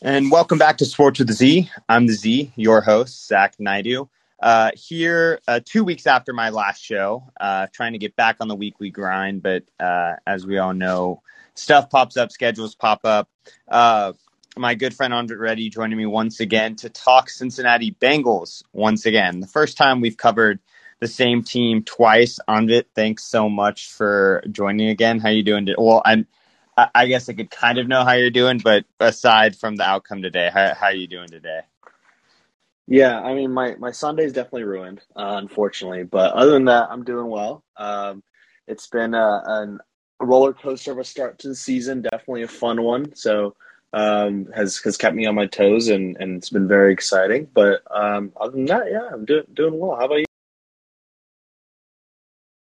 And welcome back to Sports with the Z. I'm the Z, your host, Zach Naidu. Uh, here, uh, two weeks after my last show, uh, trying to get back on the weekly grind, but uh, as we all know, stuff pops up, schedules pop up. Uh, my good friend Anvit Reddy joining me once again to talk Cincinnati Bengals once again. The first time we've covered the same team twice. Anvit, thanks so much for joining again. How you doing? Well, I'm I guess I could kind of know how you're doing, but aside from the outcome today, how how are you doing today? Yeah, I mean, my my Sunday's definitely ruined, uh, unfortunately. But other than that, I'm doing well. Um, it's been a, a roller coaster of a start to the season, definitely a fun one. So um, has has kept me on my toes, and, and it's been very exciting. But um, other than that, yeah, I'm doing doing well. How about you?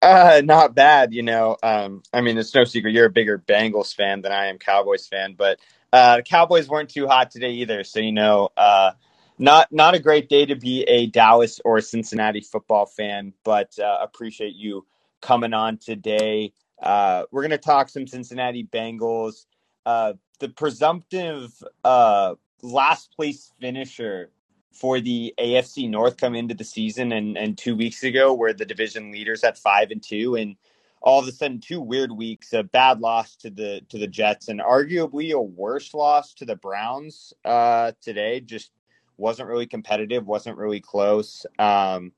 Uh, not bad, you know. Um, I mean, it's no secret you're a bigger Bengals fan than I am Cowboys fan, but uh, the Cowboys weren't too hot today either. So you know, uh, not not a great day to be a Dallas or Cincinnati football fan, but uh, appreciate you coming on today. Uh, we're gonna talk some Cincinnati Bengals. Uh, the presumptive uh, last place finisher for the AFC North come into the season and, and two weeks ago where the division leaders at five and two and all of a sudden two weird weeks, a bad loss to the to the Jets and arguably a worse loss to the Browns uh, today. Just wasn't really competitive, wasn't really close. Um,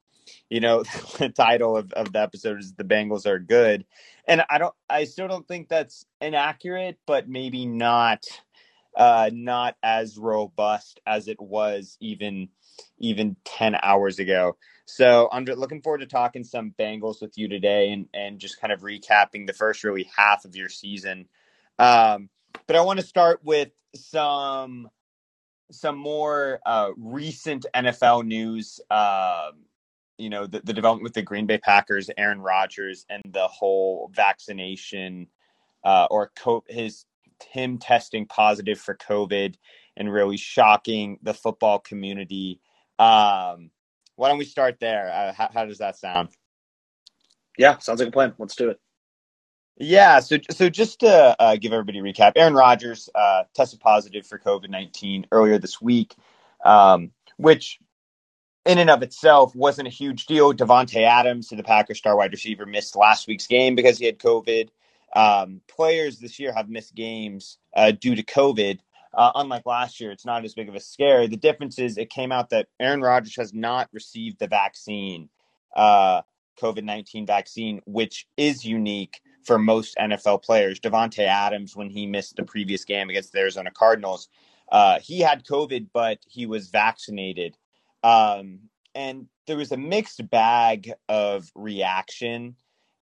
you know, the title of, of the episode is the Bengals are good. And I don't I still don't think that's inaccurate, but maybe not uh, not as robust as it was even even 10 hours ago. So I'm looking forward to talking some Bengals with you today and, and just kind of recapping the first really half of your season. Um, but I want to start with some some more uh, recent NFL news. Uh, you know, the, the development with the Green Bay Packers, Aaron Rodgers, and the whole vaccination uh, or co- his him testing positive for COVID and really shocking the football community. Um, why don't we start there? Uh, how, how, does that sound? Yeah, sounds like a plan. Let's do it. Yeah, so so just to uh, give everybody a recap, Aaron Rodgers uh, tested positive for COVID nineteen earlier this week, um, which in and of itself wasn't a huge deal. Davante Adams, the Packers star wide receiver, missed last week's game because he had COVID. Um, players this year have missed games uh, due to COVID. Uh, unlike last year, it's not as big of a scare. The difference is it came out that Aaron Rodgers has not received the vaccine, uh, COVID 19 vaccine, which is unique for most NFL players. Davante Adams, when he missed the previous game against the Arizona Cardinals, uh, he had COVID, but he was vaccinated. Um, and there was a mixed bag of reaction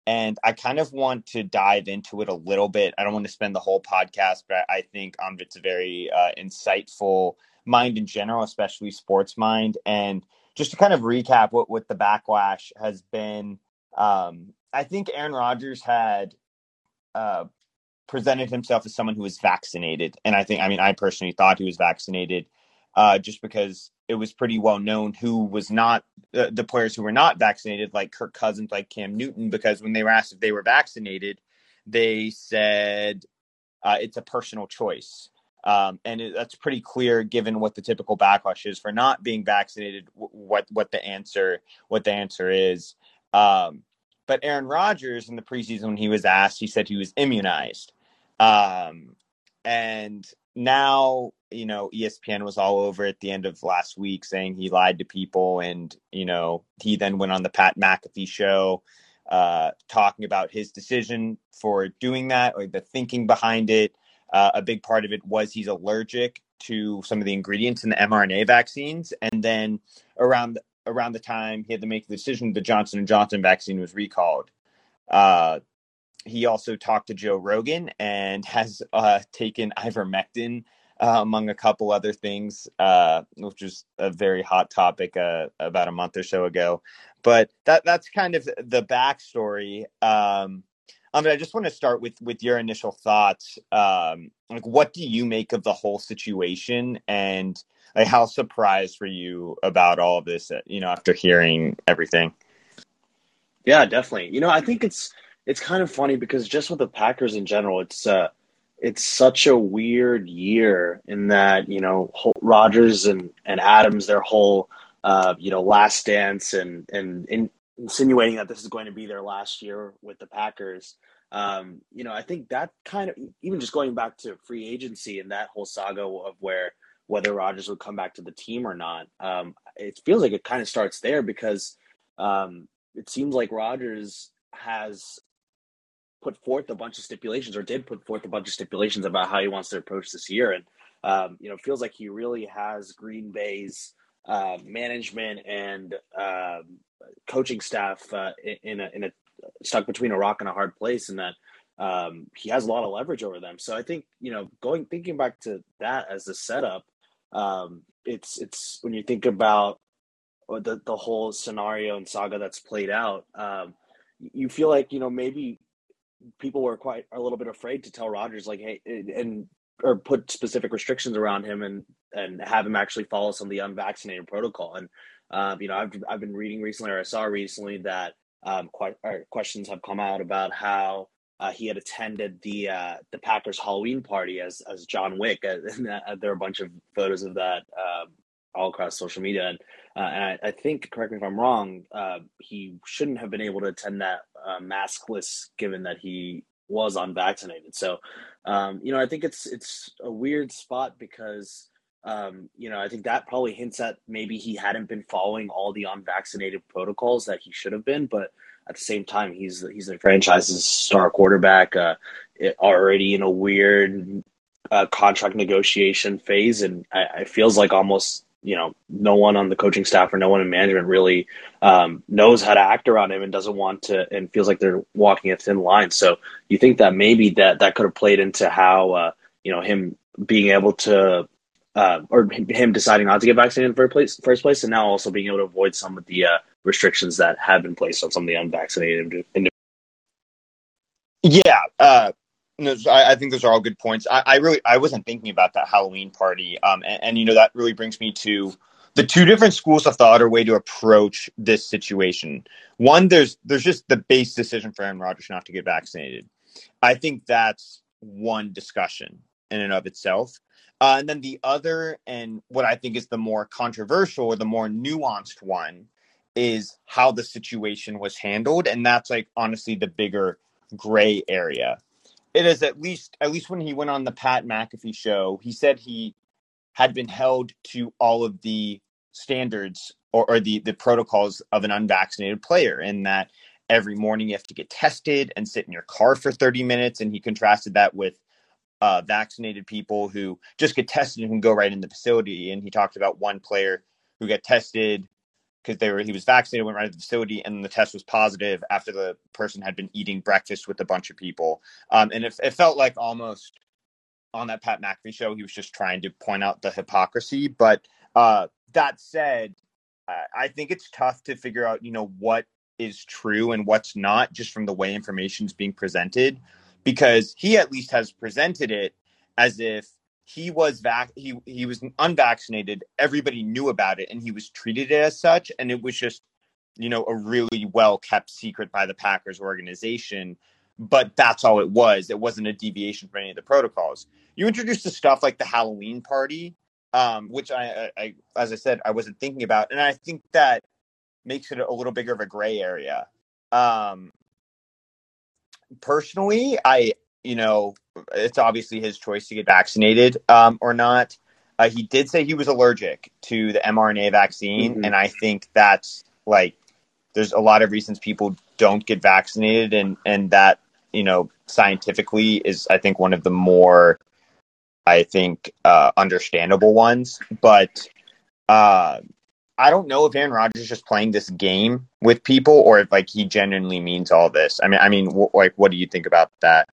and I kind of want to dive into it a little bit. I don't want to spend the whole podcast, but I think um, it's a very uh, insightful mind in general, especially sports mind. And just to kind of recap what, what the backlash has been, um, I think Aaron Rodgers had uh, presented himself as someone who was vaccinated. And I think, I mean, I personally thought he was vaccinated uh, just because it was pretty well known who was not uh, the players who were not vaccinated, like Kirk Cousins, like Cam Newton, because when they were asked if they were vaccinated, they said uh, it's a personal choice. Um, and it, that's pretty clear given what the typical backlash is for not being vaccinated. what what the answer what the answer is. Um, but Aaron Rodgers in the preseason when he was asked, he said he was immunized. Um, and now you know espn was all over at the end of last week saying he lied to people and you know he then went on the pat mcafee show uh, talking about his decision for doing that or the thinking behind it. Uh, a big part of it was he's allergic to some of the ingredients in the mrna vaccines. And then around around the time he had to make the decision the johnson and johnson vaccine was recalled. Uh, he also talked to Joe Rogan and has uh, taken ivermectin uh, among a couple other things, uh, which was a very hot topic uh, about a month or so ago. But that that's kind of the backstory. Um, I mean, I just want to start with with your initial thoughts. Um, like, what do you make of the whole situation, and like, how surprised were you about all of this? Uh, you know, after hearing everything. Yeah, definitely. You know, I think it's it's kind of funny because just with the Packers in general, it's uh, it's such a weird year in that you know Rodgers and and Adams their whole uh, you know last dance and and in, insinuating that this is going to be their last year with the Packers. Um, you know, I think that kind of even just going back to free agency and that whole saga of where whether Rodgers would come back to the team or not. Um, it feels like it kind of starts there because um, it seems like Rodgers has put forth a bunch of stipulations or did put forth a bunch of stipulations about how he wants to approach this year. And, um, you know, feels like he really has Green Bay's uh, management and uh, coaching staff uh, in, a, in a stuck between a rock and a hard place and that um, he has a lot of leverage over them. So I think, you know, going, thinking back to that as the setup, um, it's, it's when you think about the, the whole scenario and saga that's played out, um, you feel like, you know, maybe people were quite a little bit afraid to tell Rodgers like, hey, and or put specific restrictions around him and and have him actually follow some of the unvaccinated protocol. And um, you know, I've I've been reading recently, or I saw recently that um, quite, questions have come out about how uh, he had attended the uh, the Packers Halloween party as as John Wick, and uh, there are a bunch of photos of that um, all across social media. And, uh, and I, I, think, correct me if I'm wrong, uh, he shouldn't have been able to attend that uh, maskless, given that he was unvaccinated. So, um, you know, I think it's it's a weird spot because, um, you know, I think that probably hints at maybe he hadn't been following all the unvaccinated protocols that he should have been, but at the same time, he's he's the franchise's star quarterback, uh, already in a weird uh, contract negotiation phase, and I, it feels like almost you know no one on the coaching staff or no one in management really um, knows how to act around him and doesn't want to and feels like they're walking a thin line so you think that maybe that that could have played into how uh, you know him being able to uh, or him deciding not to get vaccinated in the first place, first place and now also being able to avoid some of the uh, restrictions that have been placed on some of the unvaccinated individuals. Yeah, uh, I, I, think those are all good points. I, I, really I wasn't thinking about that Halloween party, um, and, and, you know that really brings me to the two different schools of thought or way to approach this situation. One, there's there's just the base decision for Aaron Rodgers not to get vaccinated. I think that's one discussion in and of itself. Uh, and then the other, and what I think is the more controversial or the more nuanced one, is how the situation was handled, and that's like honestly the bigger gray area it is at least at least when he went on the Pat McAfee show, he said he had been held to all of the standards or, or the the protocols of an unvaccinated player, and that every morning you have to get tested and sit in your car for 30 minutes. And he contrasted that with uh, vaccinated people who just get tested and can go right in the facility. And he talked about one player who got tested because they were he was vaccinated, went right to the facility, and the test was positive after the person had been eating breakfast with a bunch of people. Um, and it, it felt like almost on that Pat McAfee show, he was just trying to point out the hypocrisy. But uh, that said, I think it's tough to figure out, you know, what is true and what's not, just from the way information is being presented, because he at least has presented it as if he was vac he he was unvaccinated. Everybody knew about it and he was treated as such and it was just you know a really well kept secret by the packers organization. But that's all it was. It wasn't a deviation from any of the protocols. You introduced the stuff like the halloween party um, which I, I, as i said i wasn't thinking about and i think that makes it a little bigger of a gray area. Um, personally i you know, it's obviously his choice to get vaccinated um, or not. Uh, he did say he was allergic to the mRNA vaccine, mm-hmm. and I think that's like there's a lot of reasons people don't get vaccinated, and and that you know scientifically is I think one of the more I think uh, understandable ones, but. Uh, I don't know if Aaron Rodgers is just playing this game with people or if like he genuinely means all this. I mean, I mean, wh- like, what do you think about that?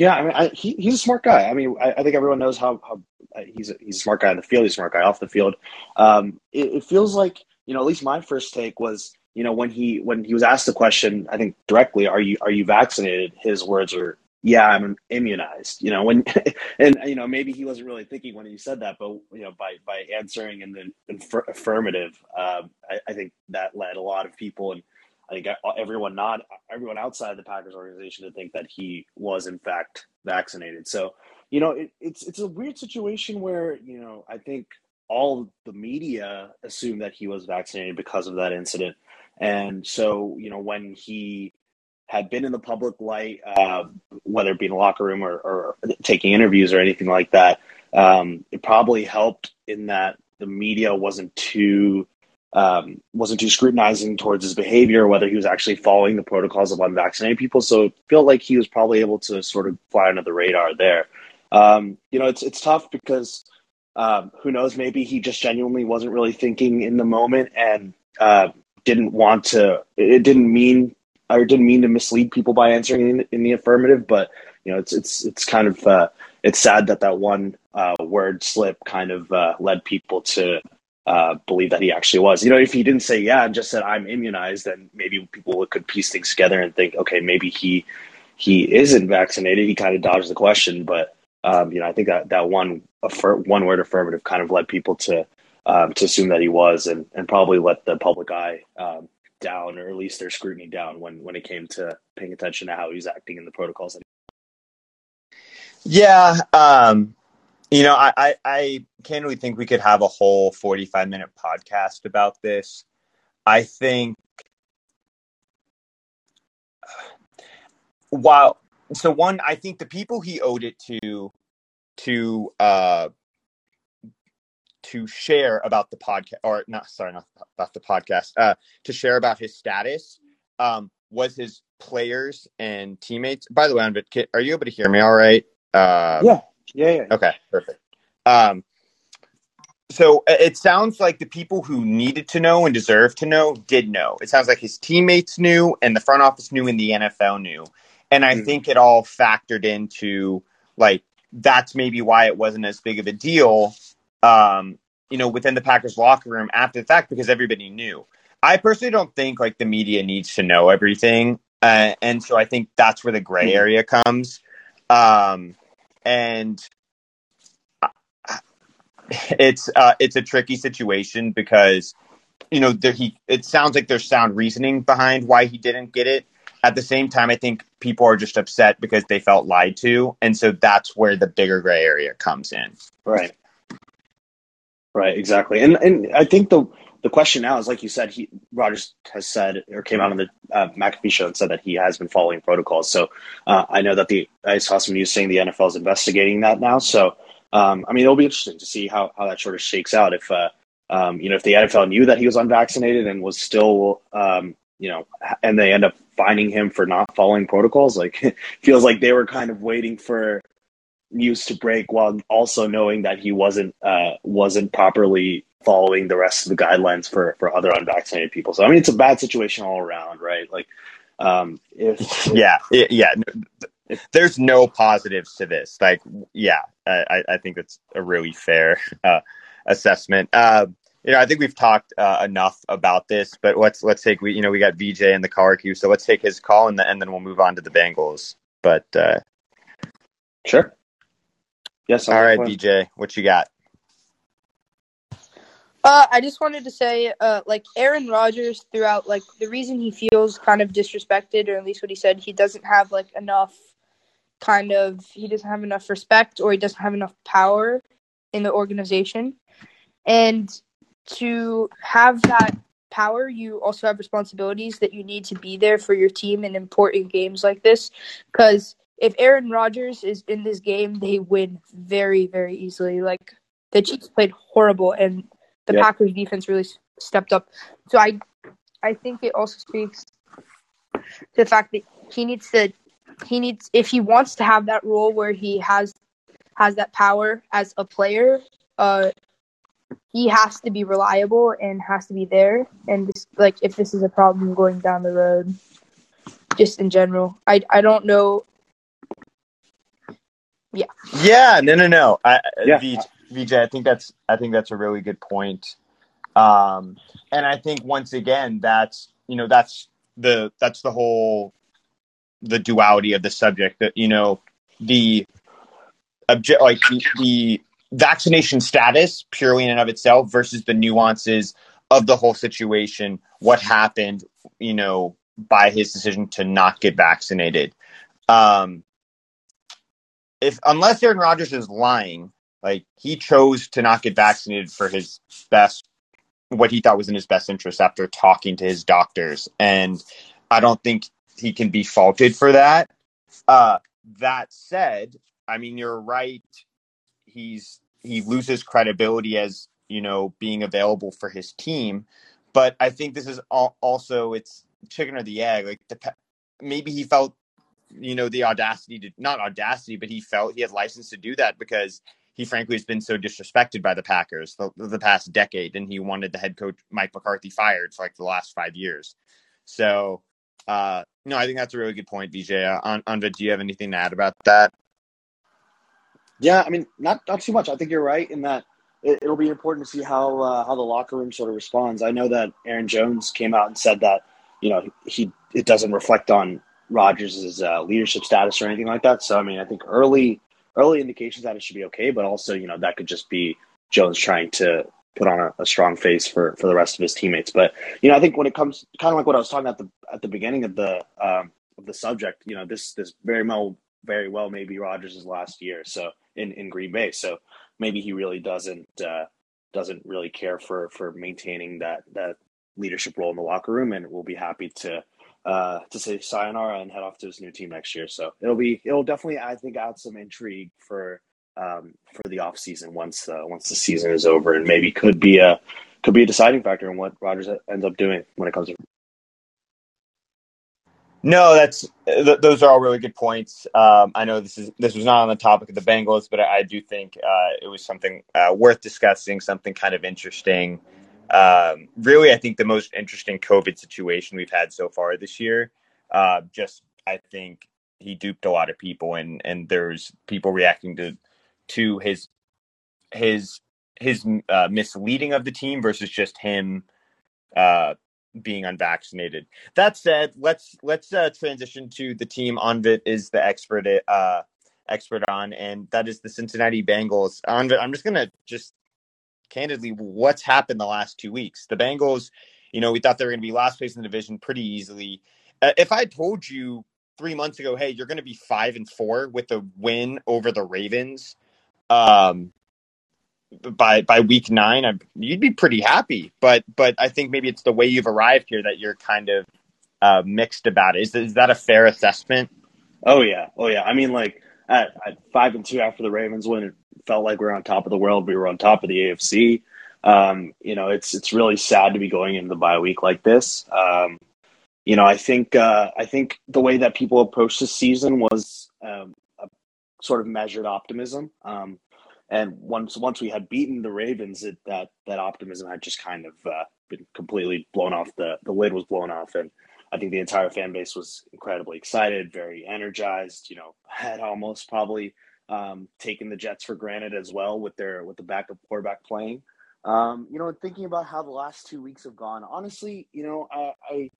Yeah, I mean, I, he, he's a smart guy. I mean, I, I think everyone knows how, how uh, he's a, he's a smart guy on the field. He's a smart guy off the field. Um, it, it, feels like you know, at least my first take was you know when he when he was asked the question, I think directly, "Are you are you vaccinated?" His words were, "Yeah, I'm immunized." You know, when and you know maybe he wasn't really thinking when he said that, but you know by by answering in the affirmative, um, I, I think that led a lot of people and I think everyone not everyone outside the Packers organization to think that he was in fact vaccinated. So, you know, it, it's it's a weird situation where you know I think all the media assumed that he was vaccinated because of that incident, and so you know when he had been in the public light, uh, whether it be in the locker room or, or taking interviews or anything like that, um, it probably helped in that the media wasn't too um, wasn't too scrutinizing towards his behavior, whether he was actually following the protocols of unvaccinated people. So it felt like he was probably able to sort of fly under the radar there. Um, you know, it's it's tough because um, who knows? Maybe he just genuinely wasn't really thinking in the moment and uh, didn't want to. It didn't mean or didn't mean to mislead people by answering in, in the affirmative. But you know, it's it's it's kind of uh, it's sad that that one uh, word slip kind of uh, led people to uh, believe that he actually was. You know, if he didn't say yeah and just said I'm immunized, then maybe people could piece things together and think, okay, maybe he he isn't vaccinated. He kind of dodged the question, but um, you know, I think that that one affir- one word affirmative kind of led people to um, to assume that he was, and and probably let the public eye um, down, or at least their scrutiny down when when it came to paying attention to how he was acting in the protocols. Yeah, um, you know, I, I, I can't really think we could have a whole 45 minute podcast about this. I think while so one, I think the people he owed it to to uh to share about the podcast or not sorry not about the podcast uh to share about his status um was his players and teammates. By the way are you able to hear me all right? Uh, yeah yeah, yeah. Okay, perfect. Um, so it sounds like the people who needed to know and deserved to know did know. It sounds like his teammates knew and the front office knew and the NFL knew. And I mm think it all factored into like that's maybe why it wasn't as big of a deal, um, you know, within the Packers locker room after the fact because everybody knew. I personally don't think like the media needs to know everything, uh, and so I think that's where the gray mm area comes. Um, and it's uh, it's a tricky situation because you know there, he it sounds like there's sound reasoning behind why he didn't get it. At the same time, I think people are just upset because they felt lied to, and so that's where the bigger gray area comes in. Right. Right. Exactly. And and I think the the question now is like you said, he Rodgers has said or came out on the uh, McAfee show and said that he has been following protocols. So uh, I know that the I saw some news saying the NFL is investigating that now. So um, I mean, it'll be interesting to see how how that sort of shakes out. If uh, um, you know, if the NFL knew that he was unvaccinated and was still, um, you know, and they end up finding him for not following protocols, like feels like they were kind of waiting for news to break while also knowing that he wasn't uh, wasn't properly following the rest of the guidelines for for other unvaccinated people. So I mean, it's a bad situation all around, right? Like, um, if yeah, yeah, there's no positives to this. Like, yeah, I, I think that's a really fair uh, assessment. Uh, you know, I think we've talked uh, enough about this, but let's let's take we you know we got VJ in the car queue, so let's take his call and, the, and then we'll move on to the Bengals. But uh, sure, yes. All right, VJ, what you got? Uh, I just wanted to say, uh, like Aaron Rodgers, throughout, like the reason he feels kind of disrespected, or at least what he said, he doesn't have like enough kind of he doesn't have enough respect or he doesn't have enough power in the organization. And to have that power, you also have responsibilities that you need to be there for your team in important games like this. Because if Aaron Rodgers is in this game, they win very, very easily. Like the Chiefs played horrible, and the yep. Packers defense really stepped up. So I, I think it also speaks to the fact that he needs to he needs if he wants to have that role where he has has that power as a player, uh, he has to be reliable and has to be there. And this, like, if this is a problem going down the road, just in general, I I don't know. Yeah. Yeah. No. No. No. I, yeah. VJ, VJ, I think that's I think that's a really good point. Um, and I think once again, that's you know that's the that's the whole the duality of the subject that you know the object like the, the vaccination status purely in and of itself versus the nuances of the whole situation what happened you know by his decision to not get vaccinated. Um, if unless Aaron Rodgers is lying, like he chose to not get vaccinated for his best, what he thought was in his best interest after talking to his doctors, and I don't think he can be faulted for that. Uh, that said, I mean you're right. He's he loses credibility as you know being available for his team, but I think this is also it's chicken or the egg. Like the, maybe he felt you know the audacity to not audacity, but he felt he had license to do that because he frankly has been so disrespected by the Packers the, the past decade, and he wanted the head coach Mike McCarthy fired for like the last five years. So, uh, no, I think that's a really good point. Uh, on, on do you have anything to add about that? Yeah, I mean, not not too much. I think you're right in that it, will be important to see how uh, how the locker room sort of responds. I know that Aaron Jones came out and said that you know he it doesn't reflect on Rodgers' uh, leadership status or anything like that. So I mean, I think early early indications that it should be okay, but also you know that could just be Jones trying to put on a, a, strong face for for the rest of his teammates. But you know, I think when it comes kind of like what I was talking at the at the beginning of the um, of the subject, you know, this this very well very well may be Rodgers' last year. So in in Green Bay, so maybe he really doesn't uh, doesn't really care for for maintaining that that leadership role in the locker room, and will be happy to uh, to say sayonara and head off to his new team next year. So it'll be it'll definitely I think add some intrigue for um, for the off season once uh, once the season is over, and maybe could be a could be a deciding factor in what Rodgers ends up doing when it comes to. No, that's th- those are all really good points. Um, I know this is this was not on the topic of the Bengals, but I, I do think uh, it was something uh, worth discussing, something kind of interesting. Um, really, I think the most interesting COVID situation we've had so far this year. Uh, just, I think he duped a lot of people, and and there's people reacting to to his his his uh, misleading of the team versus just him uh, being unvaccinated. That said, let's let's uh, transition to the team Anvit is the expert uh, expert on, and that is the Cincinnati Bengals. Anvit, I'm just gonna just candidly, what's happened the last two weeks? The Bengals, you know, we thought they were going to be last place in the division pretty easily. Uh, if I told you three months ago, hey, you're going to be five and four with a win over the Ravens, um, by by week nine, I, you'd be pretty happy. But but I think maybe it's the way you've arrived here that you're kind of uh, mixed about it. Is is that a fair assessment? Oh yeah, oh yeah. I mean, like at, at five and two after the Ravens win, it felt like we were on top of the world. We were on top of the AFC. Um, you know, it's it's really sad to be going into the bye week like this. Um, you know, I think uh, I think the way that people approached this season was um, a sort of measured optimism. Um, and once once we had beaten the Ravens, it, that that optimism had just kind of uh, been completely blown off. The the lid was blown off, and I think the entire fan base was incredibly excited, very energized. You know, had almost probably um, taken the Jets for granted as well with their with the backup quarterback playing. Um, you know, thinking about how the last two weeks have gone, honestly, you know, I, I,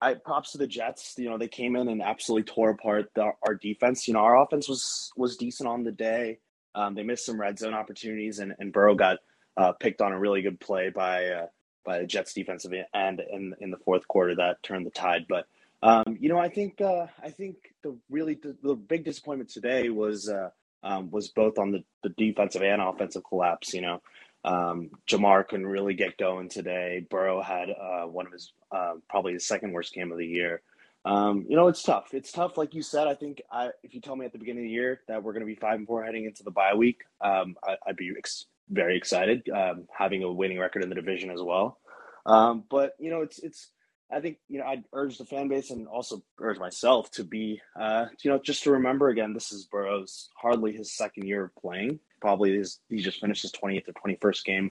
I props to the Jets. You know, they came in and absolutely tore apart the, our defense. You know, our offense was was decent on the day. Um, they missed some red zone opportunities, and, and Burrow got uh, picked on a really good play by uh, by the Jets defensive end in in the fourth quarter that turned the tide. But um, you know, I think uh, I think the really the, the big disappointment today was uh, um, was both on the, the defensive and offensive collapse. You know, um, Ja'Marr couldn't really get going today. Burrow had uh, one of his uh, probably his second worst game of the year. Um, you know, it's tough. It's tough, like you said. I think I, if you tell me at the beginning of the year that we're going to be five and four heading into the bye week, um, I, would be ex- very excited, um, having a winning record in the division as well. Um, but you know, it's it's. I think you know I'd urge the fan base and also urge myself to be, uh, you know, just to remember again, this is Burrow's hardly his second year of playing. Probably his he just finished his twentieth or twenty first game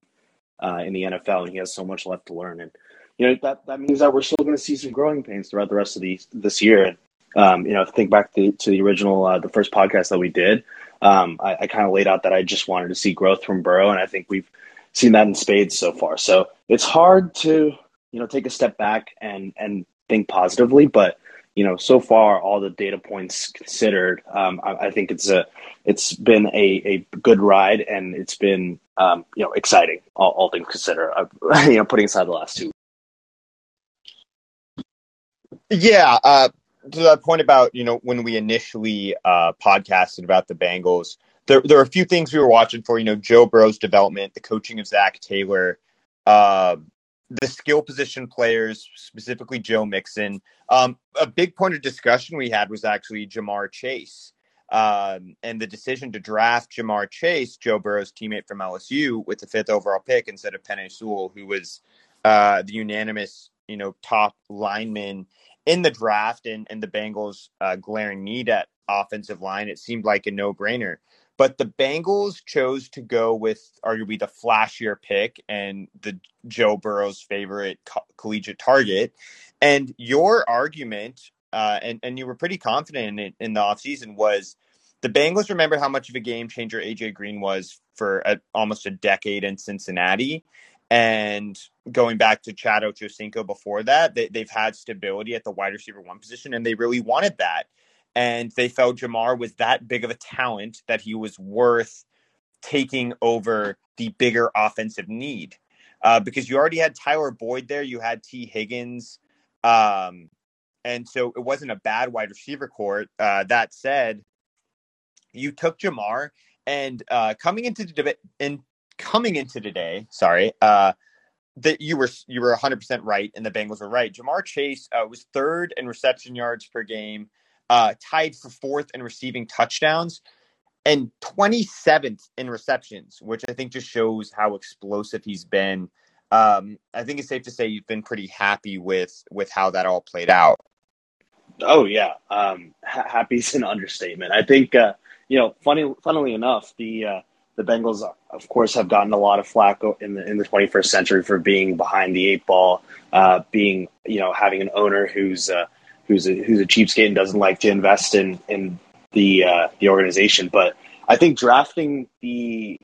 uh, in the NFL, and he has so much left to learn. And you know that that means that we're still going to see some growing pains throughout the rest of the this year. And um, you know, think back to, to the original uh, the first podcast that we did. Um, I, I kind of laid out that I just wanted to see growth from Burrow, and I think we've seen that in spades so far. So it's hard to you know take a step back and and think positively, but you know so far all the data points considered, um, I, I, think it's a it's been a, a good ride and it's been um, you know exciting all, all things considered. Uh, you know, putting aside the last two Yeah, uh, to that point about you know when we initially uh, podcasted about the Bengals, there there are a few things we were watching for. You know, Joe Burrow's development, the coaching of Zac Taylor, uh, the skill position players, specifically Joe Mixon. Um, a big point of discussion we had was actually Ja'Marr Chase. Um, and the decision to draft Ja'Marr Chase, Joe Burrow's teammate from LSU, with the fifth overall pick instead of Penei Sewell, who was uh, the unanimous, you know, top lineman in the draft, and and the Bengals' uh, glaring need at offensive line, it seemed like a no brainer. But the Bengals chose to go with arguably the flashier pick and the Joe Burrow's favorite co- collegiate target. And your argument, uh, and, and you were pretty confident in it in the offseason, was the Bengals remember how much of a game changer AJ Green was for a, almost a decade in Cincinnati. And going back to Chad Ochocinco before that, they, they've had stability at the wide receiver one position, and they really wanted that and they felt Ja'Marr was that big of a talent that he was worth taking over the bigger offensive need. Uh, because you already had Tyler Boyd there, you had Tee Higgins, um, and so it wasn't a bad wide receiver court. Uh, that said, you took Ja'Marr, and uh, coming into the debate, in coming into today, sorry, uh, that you were you were 100 percent right, and the Bengals were right. Ja'Marr Chase uh, was third in reception yards per game uh, tied for fourth in receiving touchdowns and 27th in receptions, which I think just shows how explosive he's been. Um, I think it's safe to say you've been pretty happy with with how that all played out. Oh yeah, um, ha- happy's an understatement. I think uh, you know, funny, funnily enough, the uh, the Bengals, of course, have gotten a lot of flack in the in the 21st century for being behind the eight ball, uh, being you know having an owner who's uh, who's a, who's a cheapskate and doesn't like to invest in in the uh, the organization. But I think drafting the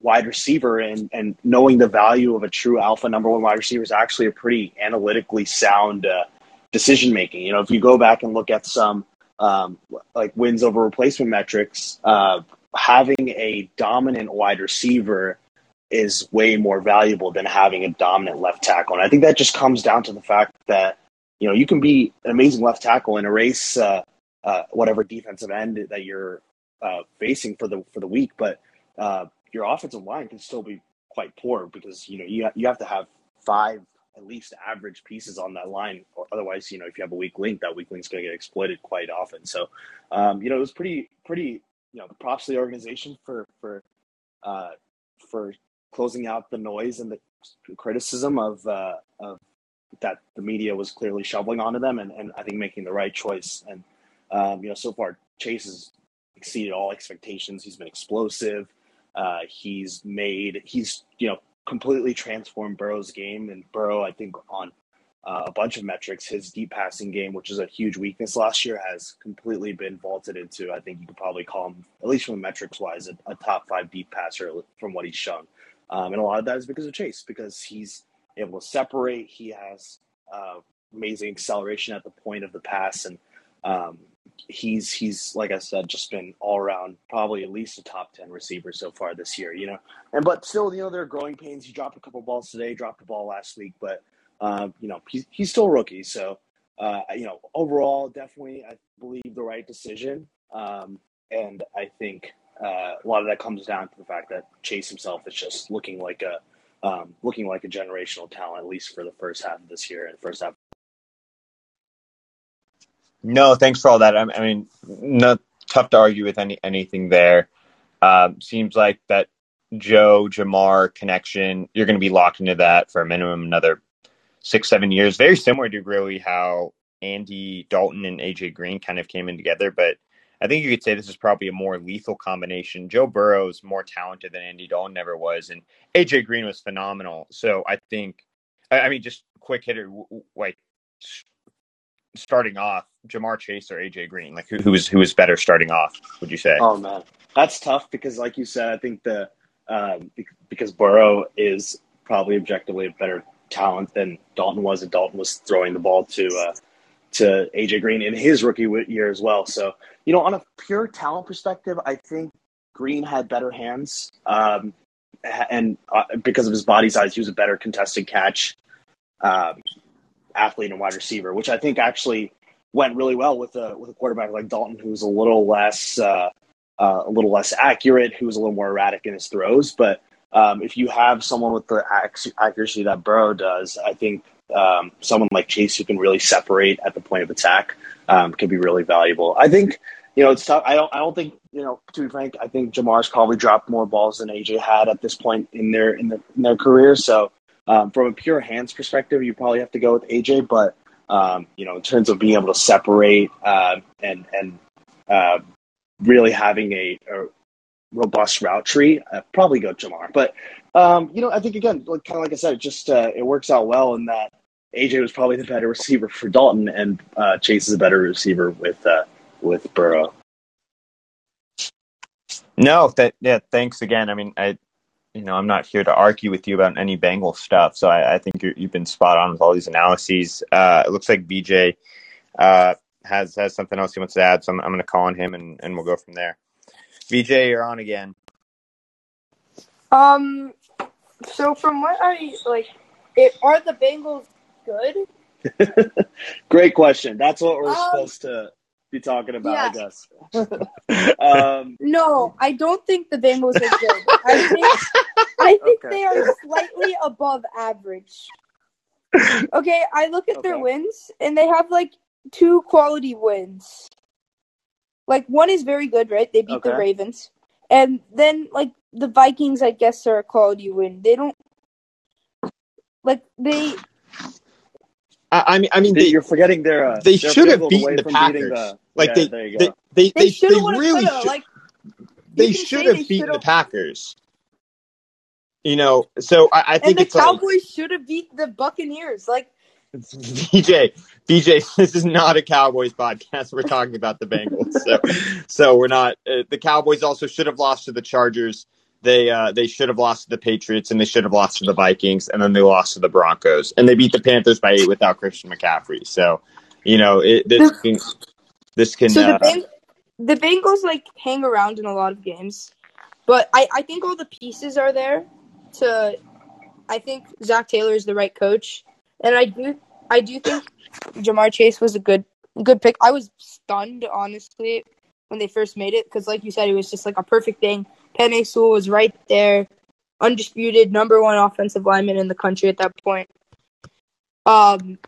wide receiver and and knowing the value of a true alpha number one wide receiver is actually a pretty analytically sound uh, decision making. You know, if you go back and look at some um, like wins over replacement metrics, uh, having a dominant wide receiver is way more valuable than having a dominant left tackle. And I think that just comes down to the fact that you know, you can be an amazing left tackle and erase uh, uh, whatever defensive end that you're uh, facing for the for the week, but uh, your offensive line can still be quite poor because you know you ha- you have to have five at least average pieces on that line, or otherwise, you know, if you have a weak link, that weak link's going to get exploited quite often. So, um, you know, it was pretty pretty you know props to the organization for for uh, for closing out the noise and the criticism of uh, of that the media was clearly shoveling onto them, and, and I think making the right choice. And um, you know, so far Chase has exceeded all expectations. He's been explosive. Uh, he's made he's you know completely transformed Burrow's game, and Burrow I think on uh, a bunch of metrics, his deep passing game, which is a huge weakness last year, has completely been vaulted into. I think you could probably call him, at least from metrics wise, a, a top five deep passer from what he's shown. Um, and a lot of that is because of Chase, because he's able to separate. He has uh, amazing acceleration at the point of the pass, and um, he's he's like I said, just been all around, probably at least a top ten receiver so far this year. You know, and but still, you know, there are growing pains. He dropped a couple balls today, dropped a ball last week, but uh, you know, he's he's still rookie, so. Uh, you know, overall, definitely, I believe the right decision. Um, and I think uh, a lot of that comes down to the fact that Chase himself is just looking like a um, looking like a generational talent, at least for the first half of this year and first half. No, thanks for all that. I, I mean, not tough to argue with any anything there. Um, seems like that Joe Ja'Marr connection. You're going to be locked into that for a minimum another six seven years. Very similar to really how Andy Dalton and AJ Green kind of came in together, but I think you could say this is probably a more lethal combination. Joe Burrow's more talented than Andy Dalton never was, and AJ Green was phenomenal. So I think, I mean, just quick hitter, like starting off, Ja'Marr Chase or AJ Green, like who, who was who was better starting off? Would you say? Oh man, that's tough because, like you said, I think the um, because Burrow is probably objectively a better talent than Dalton was, and Dalton was throwing the ball to uh, to AJ Green in his rookie year as well. So, you know, on a pure talent perspective, I think Green had better hands. Um, and uh, because of his body size, he was a better contested catch um, athlete and wide receiver, which I think actually went really well with a with a quarterback like Dalton, who's a little less uh, uh, a little less accurate, who was a little more erratic in his throws. But um, if you have someone with the accuracy that Burrow does, I think um, someone like Chase who can really separate at the point of attack um, can be really valuable. I think you know it's tough. I don't. I don't think you know. To be frank, I think Ja'Marr's probably dropped more balls than AJ had at this point in their in their in their career. So um, from a pure hands perspective, you probably have to go with AJ. But um, you know, in terms of being able to separate uh, and and uh, really having a, a, robust route tree, uh, probably go Ja'Marr. But um, you know, I think again, like, kind of like I said, it just uh, it works out well in that AJ was probably the better receiver for Dalton, and uh, Chase is a better receiver with uh, with Burrow. No, that yeah. Thanks again. I mean, I you know I'm not here to argue with you about any Bengal stuff, so I, I think you have been spot on with all these analyses. Uh, it looks like BJ uh, has has something else he wants to add, so I'm, I'm going to call on him and, and we'll go from there. BJ, you're on again. Um. So from what I like, it are the Bengals good? Great question. That's what we're um, supposed to be talking about, yeah. I guess. um, no, I don't think the Bengals are good. I think I think okay. they are slightly above average. Okay, I look at okay. their wins and they have like two quality wins. Like one is very good, right? They beat okay. the Ravens. And then like the Vikings I guess are a quality win. They don't like they I, mean, I mean, they, you're forgetting their. Uh, they should have beaten the Packers. The, like yeah, they, they, they, they, they, they, really should. Like, they should have beaten the Packers. You know, so I, I think and the Cowboys like, should have beat the Buccaneers. Like BJ, BJ, this is not a Cowboys podcast. We're talking about the Bengals, so so we're not. Uh, the Cowboys also should have lost to the Chargers they uh, they should have lost to the Patriots and they should have lost to the Vikings and then they lost to the Broncos and they beat the Panthers by eight without Christian McCaffrey. So, you know, it, this can, this can. So the, uh, Beng- the Bengals like hang around in a lot of games, but I I think all the pieces are there. To I think Zac Taylor is the right coach, and I do I do think Ja'Marr Chase was a good good pick. I was stunned honestly when they first made it because, like you said, it was just like a perfect thing Penei Sewell was right there, undisputed number one offensive lineman in the country at that point. Um,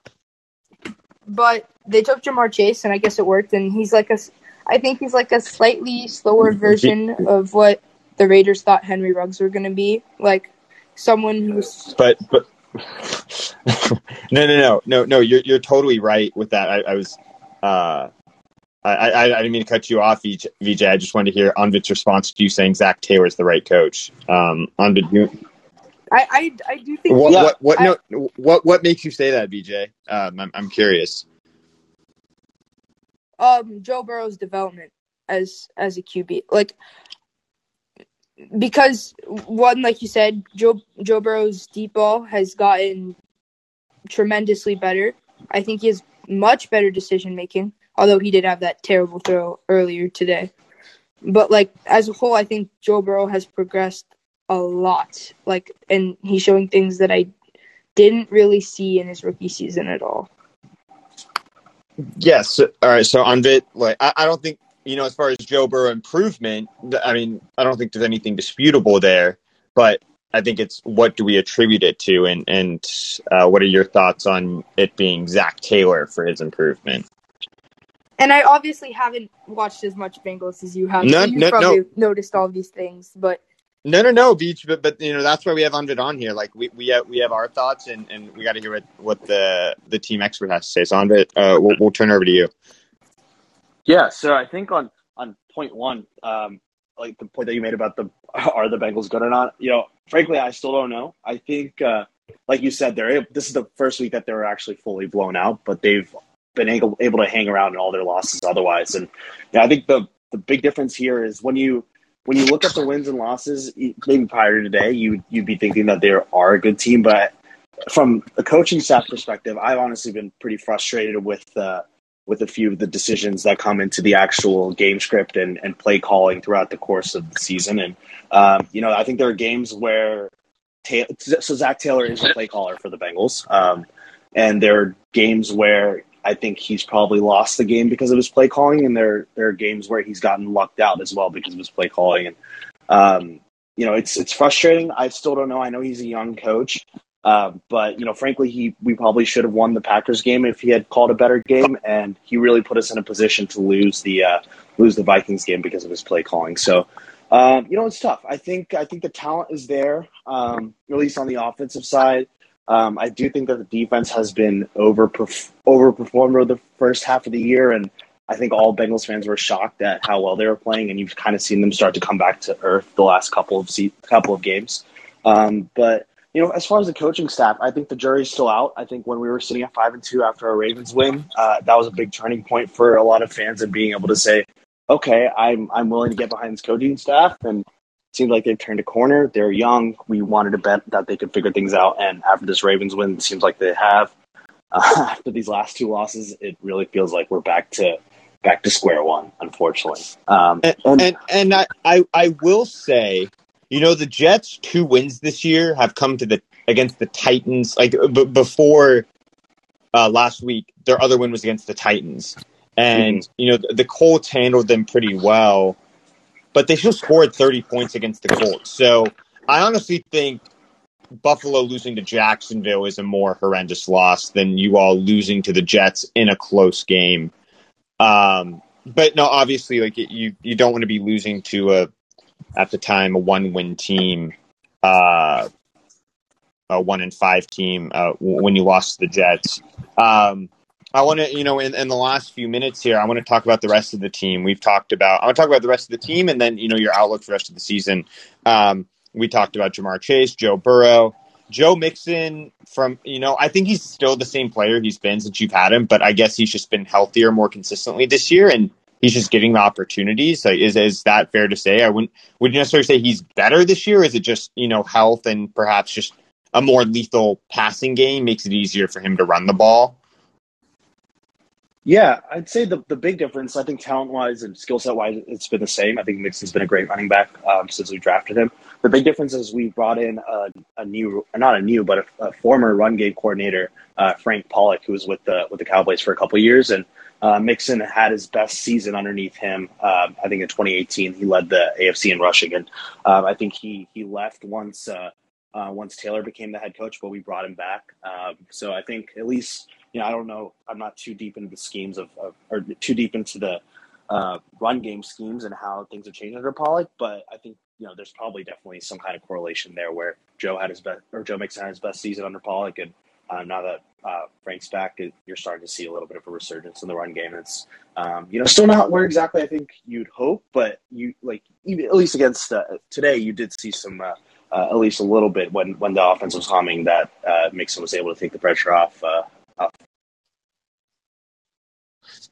but they took Ja'Marr Chase, and I guess it worked. And he's like a, I think he's like a slightly slower version of what the Raiders thought Henry Ruggs were going to be, like someone who's. But but. no no no no no you're you're totally right with that. I, I was uh I, I, I, didn't mean to cut you off, VJ. I just wanted to hear Anvit's response to you saying Zac Taylor is the right coach. Um, Anvit, you. I, I, I do think. What yeah, what what, I, no, what what makes you say that, VJ? Um, I'm I'm curious. Um, Joe Burrow's development as as a QB, like because one, like you said, Joe Joe Burrow's deep ball has gotten tremendously better. I think he has much better decision making although he did have that terrible throw earlier today. But like as a whole, I think Joe Burrow has progressed a lot. Like, and he's showing things that I didn't really see in his rookie season at all. Yes. All right. So Anvit, like I, I don't think you know as far as Joe Burrow improvement. I mean, I don't think there's anything disputable there, but I think it's what do we attribute it to, and and uh, what are your thoughts on it being Zac Taylor for his improvement? And I obviously haven't watched as much Bengals as you have. No, so you no, probably no. noticed all these things, but no, no, no, Beach. But but you know that's why we have Anvit on here. Like we we have we have our thoughts, and, and we got to hear what, what the the team expert has to say. So Anvit, uh, we'll, we'll turn over to you. Yeah. So I think on on point one, um, like the point that you made about the are the Bengals good or not. You know, frankly, I still don't know. I think, uh, like you said, they're this is the first week that they're actually fully blown out, but they've been able, able to hang around in all their losses otherwise. And yeah, I think the the big difference here is when you when you look at the wins and losses, maybe prior to today, you you'd be thinking that they are a good team, but from a coaching staff perspective, I've honestly been pretty frustrated with uh, with a few of the decisions that come into the actual game script and, and play calling throughout the course of the season. And um, you know, I think there are games where so Zac Taylor is the play caller for the Bengals. Um, and there are games where I think he's probably lost the game because of his play calling, and there there are games where he's gotten lucked out as well because of his play calling. And um, you know, it's it's frustrating. I still don't know. I know he's a young coach, uh, but you know, frankly, he we probably should have won the Packers game if he had called a better game, and he really put us in a position to lose the uh, lose the Vikings game because of his play calling. So. Um, you know, it's tough. I think I think the talent is there, um, at least on the offensive side. Um, I do think that the defense has been over overperformed over the first half of the year, and I think all Bengals fans were shocked at how well they were playing, and you've kind of seen them start to come back to earth the last couple of se- couple of games. Um, but you know, as far as the coaching staff, I think the jury's still out. I think when we were sitting at five and two after our Ravens win, uh, that was a big turning point for a lot of fans and being able to say, okay, I'm I'm willing to get behind this coaching staff and seems like they've turned a corner. They're young. We wanted to bet that they could figure things out, and after this Ravens win, it seems like they have. Uh, after these last two losses, it really feels like we're back to back to square one. Unfortunately, um, and, and and, and I, I I will say, you know, the Jets' two wins this year have come to the against the Titans. Like b- before uh, last week, their other win was against the Titans, and mm-hmm. you know the, the Colts handled them pretty well but they still scored 30 points against the Colts. So I honestly think Buffalo losing to Jacksonville is a more horrendous loss than you all losing to the Jets in a close game. Um, but no, obviously, like you, you don't want to be losing to a at the time a one win team, uh, a one in five team uh, when you lost to the Jets. Um, I want to, you know, in, in the last few minutes here, I want to talk about the rest of the team. We've talked about, I want to talk about the rest of the team and then, you know, your outlook for the rest of the season. Um, we talked about Ja'Marr Chase, Joe Burrow, Joe Mixon from, you know, I think he's still the same player he's been since you've had him, but I guess he's just been healthier more consistently this year and he's just getting the opportunities. Like, is, is that fair to say? I wouldn't, would you necessarily say he's better this year? Is it just, you know, health and perhaps just a more lethal passing game makes it easier for him to run the ball? Yeah, I'd say the, the big difference, I think talent wise and skill set wise, it's been the same. I think Mixon's been a great running back um, since we drafted him. The big difference is we brought in a, a new, not a new, but a, a former run game coordinator, uh, Frank Pollack, who was with the with the Cowboys for a couple years, and uh, Mixon had his best season underneath him. Um, I think in 2018 he led the AFC in rushing, and um, I think he he left once uh, uh, once Taylor became the head coach, but we brought him back. Um, so I think at least you know, I don't know. I'm not too deep into the schemes of, of or too deep into the uh, run game schemes and how things have changed under Pollack, but I think you know there's probably definitely some kind of correlation there where Joe had his best or Joe Mixon had his best season under Pollack and uh, now that uh, Frank's back, you're starting to see a little bit of a resurgence in the run game. It's um, you know still not where exactly I think you'd hope, but you like even, at least against uh, today, you did see some. Uh, uh, at least a little bit when, when the offense was humming that uh, Mixon was able to take the pressure off uh,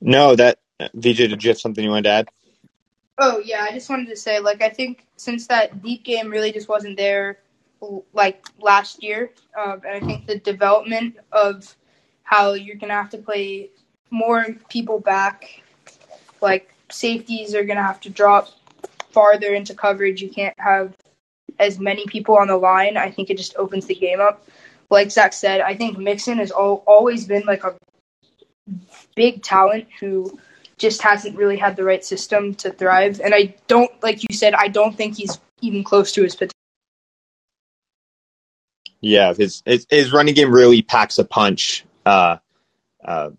no, that VJ, did you have something you wanted to add? Oh yeah, I just wanted to say, like, I think since that deep game really just wasn't there, like last year, um, and I think the development of how you're gonna have to play more people back, like safeties are gonna have to drop farther into coverage. You can't have as many people on the line. I think it just opens the game up. Like Zach said, I think Mixon has all, always been like a big talent who just hasn't really had the right system to thrive. And I don't, like you said, I don't think he's even close to his potential. Yeah, his his, his running game really packs a punch. Uh, uh,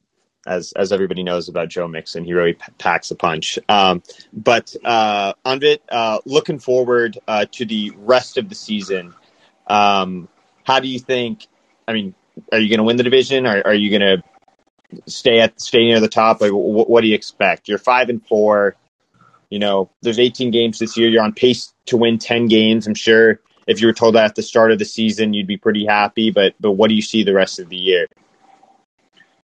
as as everybody knows about Joe Mixon, he really p- packs a punch. Um, but uh, Anvit, uh, looking forward uh, to the rest of the season, um, how do you think? I mean, are you going to win the division? Or are you going to stay at stay near the top? Like, what, what do you expect? You're five and four. You know, there's 18 games this year. You're on pace to win 10 games. I'm sure if you were told that at the start of the season, you'd be pretty happy. But but what do you see the rest of the year?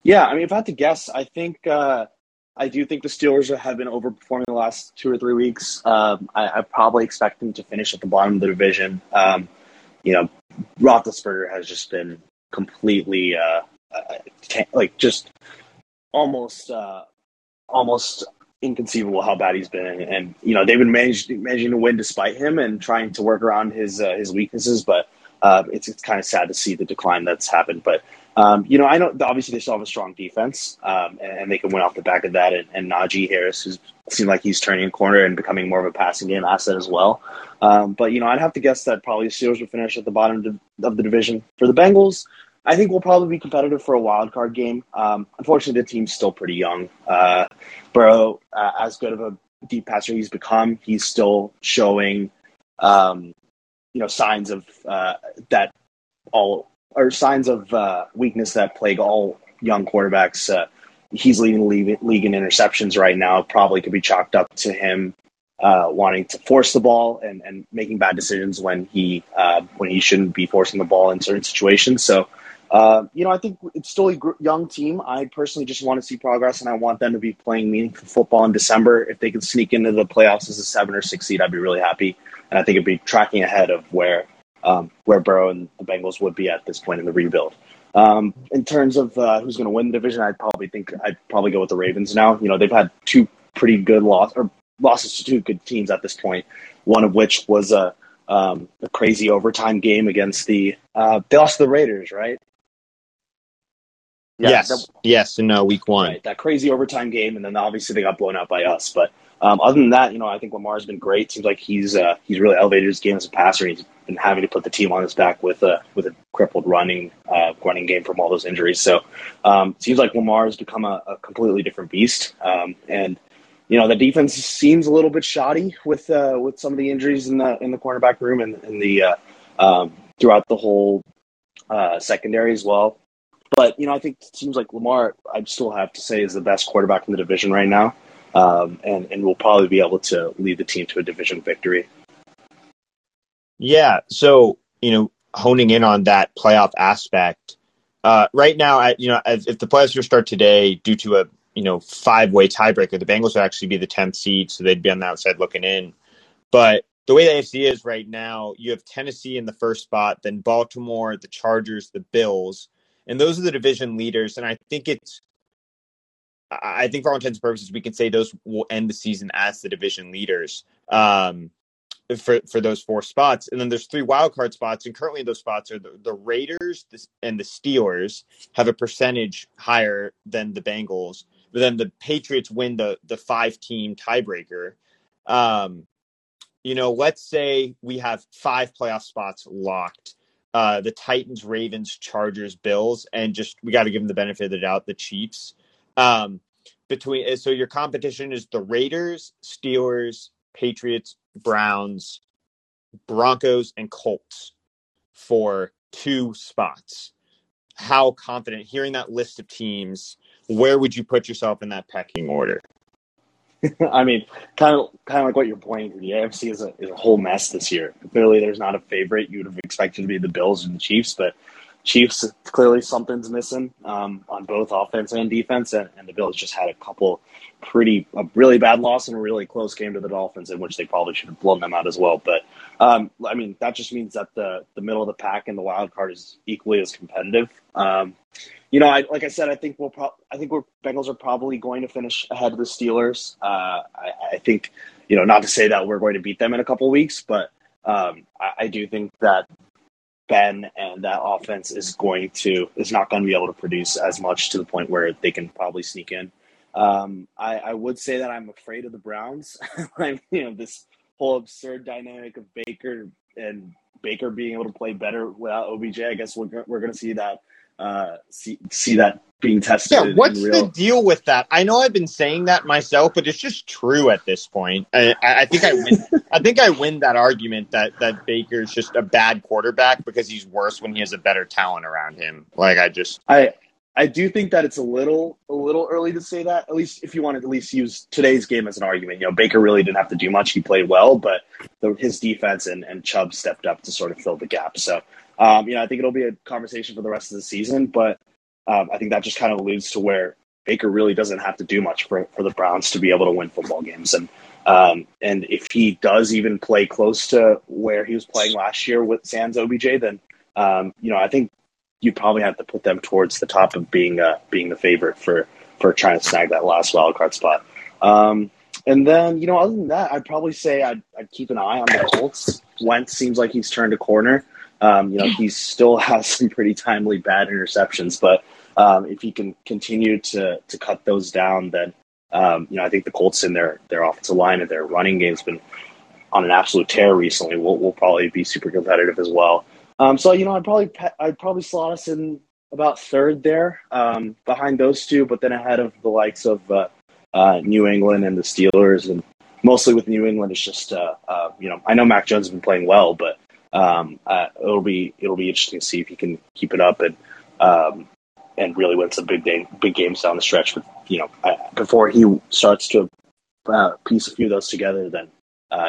Yeah, I mean, if I had to guess, I think uh, I do think the Steelers have been overperforming the last two or three weeks. Um, I, I, probably expect them to finish at the bottom of the division. Um, you know, Roethlisberger has just been completely uh, like just almost uh, almost inconceivable how bad he's been. And, you know they've been managed, managing to win despite him and trying to work around his uh, his weaknesses. But uh, it's it's kind of sad to see the decline that's happened. But Um, you know, I know obviously they still have a strong defense, um, and, and, they can win off the back of that. And, and Najee Harris, who's seemed like he's turning a corner and becoming more of a passing game asset as well. Um, but you know, I'd have to guess that probably the Steelers will finish at the bottom of the division. For the Bengals, I think we'll probably be competitive for a wild card game. Um, unfortunately, the team's still pretty young. Uh, Burrow, uh, as good of a deep passer he's become, he's still showing, um, you know, signs of uh, that all or signs of uh, weakness that plague all young quarterbacks. Uh, he's leading the league, in interceptions right now. Probably could be chalked up to him uh, wanting to force the ball and, and making bad decisions when he when he shouldn't be forcing the ball in certain situations. So uh, you know, I think it's still a young team. I personally just want to see progress, and I want them to be playing meaningful football in December. If they can sneak into the playoffs as a seven or six seed, I'd be really happy, and I think it'd be tracking ahead of where um, where Burrow and the Bengals would be at this point in the rebuild. Um, in terms of uh, who's going to win the division, I'd probably think I'd probably go with the Ravens now. You know, they've had two pretty good loss or losses to two good teams at this point. One of which was a um, a crazy overtime game against the uh, they lost to the Raiders, right? Yeah, yes, that, yes, in uh, week one, right, that crazy overtime game, and then obviously they got blown out by us. But um, other than that, you know, I think Lamar's been great. Seems like he's uh, he's really elevated his game as a passer. He's been having to put the team on his back with a with a crippled running uh, running game from all those injuries. So um, seems like Lamar has become a, a completely different beast. Um, and you know, the defense seems a little bit shoddy with uh, with some of the injuries in the in the cornerback room and in the uh, um, throughout the whole uh, secondary as well. But you know, I think it seems like Lamar. I still have to say is the best quarterback in the division right now, um, and and will probably be able to lead the team to a division victory. Yeah. So you know, honing in on that playoff aspect. Uh, right now, I, you know, if, if the playoffs were to start today due to a you know five way tiebreaker, the Bengals would actually be the tenth seed, so they'd be on the outside looking in. But the way the AFC is right now, you have Tennessee in the first spot, then Baltimore, the Chargers, the Bills, and those are the division leaders. And I think it's, I think for all intents and purposes, we can say those will end the season as the division leaders um, for for those four spots. And then there's three wild card spots, and currently those spots are the, the Raiders and the Steelers have a percentage higher than the Bengals. But then the Patriots win the the five team tiebreaker. Um, you know, let's say we have five playoff spots locked uh, the Titans, Ravens, Chargers, Bills, and just we got to give them the benefit of the doubt. The Chiefs. Um, between so your competition is the Raiders, Steelers, Patriots, Browns, Broncos, and Colts for two spots. How confident? Hearing that list of teams, where would you put yourself in that pecking order? I mean, kind of, kind of like what you're pointing to. The AFC is a is a whole mess this year. Clearly, there's not a favorite. You would have expected to be the Bills and the Chiefs, but Chiefs clearly something's missing um, on both offense and defense, and, and, the Bills just had a couple pretty a really bad loss and a really close game to the Dolphins, in which they probably should have blown them out as well. But um, I mean, that just means that the the middle of the pack and the wild card is equally as competitive. Um, you know, I, like I said, I think we'll pro- I think we're Bengals are probably going to finish ahead of the Steelers. Uh, I, I, think, you know, not to say that we're going to beat them in a couple weeks, but um, I, I, do think that Ben and that offense is going to is not going to be able to produce as much to the point where they can probably sneak in. Um, I, I, would say that I'm afraid of the Browns. I'm, you know, this whole absurd dynamic of Baker and Baker being able to play better without OBJ. I guess we're we're going to see that uh, see see that being tested. Yeah, what's the deal with that? I know I've been saying that myself, but it's just true at this point. I, I think I win. I think I win that argument that that Baker's just a bad quarterback because he's worse when he has a better talent around him. Like I just I. I do think that it's a little a little early to say that. At least if you want to at least use today's game as an argument. You know, Baker really didn't have to do much. He played well, but the, his defense and, and Chubb stepped up to sort of fill the gap. So um, you know, I think it'll be a conversation for the rest of the season, but um, I think that just kind of alludes to where Baker really doesn't have to do much for, for the Browns to be able to win football games. And um, and if he does even play close to where he was playing last year with Sans OBJ, then um, you know I think you probably have to put them towards the top of being uh, being the favorite for for trying to snag that last wild card spot. Um, and then you know other than that, I'd probably say I'd, I'd keep an eye on the Colts. Wentz seems like he's turned a corner. Um, you know, he still has some pretty timely bad interceptions, but um, if he can continue to to cut those down, then um, you know I think the Colts in their their offensive line and their running game's been on an absolute tear recently. We'll, we'll probably be super competitive as well. Um, so you know, I'd probably I'd probably slot us in about third there, um, behind those two, but then ahead of the likes of uh, uh, New England and the Steelers, and mostly with New England, it's just uh, uh you know I know Mac Jones has been playing well, but um, uh, it'll be it'll be interesting to see if he can keep it up and um, and really win some big game, big games down the stretch. But you know, before he starts to uh, piece a few of those together, then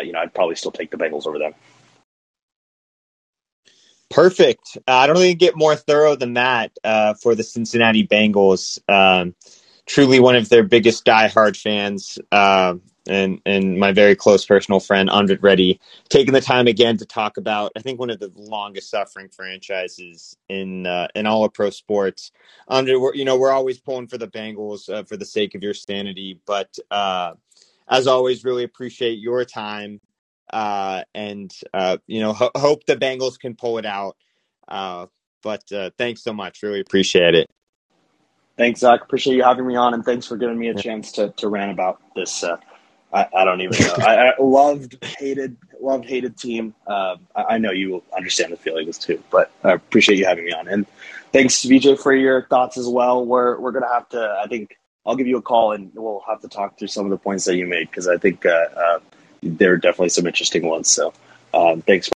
you know I'd probably still take the Bengals over them. Perfect. Uh, I don't think get more thorough than that uh, for the Cincinnati Bengals. Um, truly one of their biggest diehard fans. Uh, and and my very close personal friend Anvit Reddy taking the time again to talk about I think one of the longest suffering franchises in uh, in all of pro sports. Anvit, we're, you know we're always pulling for the Bengals uh, for the sake of your sanity, but uh, as always, really appreciate your time uh, and uh, you know ho- hope the Bengals can pull it out. Uh, but uh thanks so much, really appreciate it. Thanks, Zach. Appreciate you having me on, and thanks for giving me a chance to to rant about this I, I don't even know. I, I, loved, hated, loved, hated team. Uh, I, I, know you will understand the feelings too, but I appreciate you having me on. And thanks, to VJ, for your thoughts as well. We're we're gonna have to. I think I'll give you a call and we'll have to talk through some of the points that you made because I think uh, uh, there are definitely some interesting ones. So um, thanks.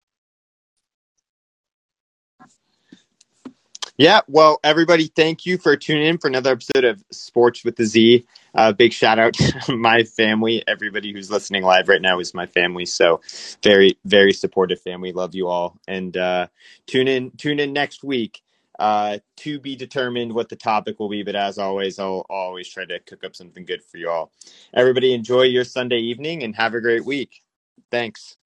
Yeah, well, everybody, thank you for tuning in for another episode of Sports with the Z. Uh, big shout out to my family. Everybody who's listening live right now is my family. So very, very supportive family. Love you all. And uh, tune in, tune in next week. Uh, to be determined what the topic will be, but as always, I'll, I'll always try to cook up something good for you all. Everybody, enjoy your Sunday evening and have a great week. Thanks.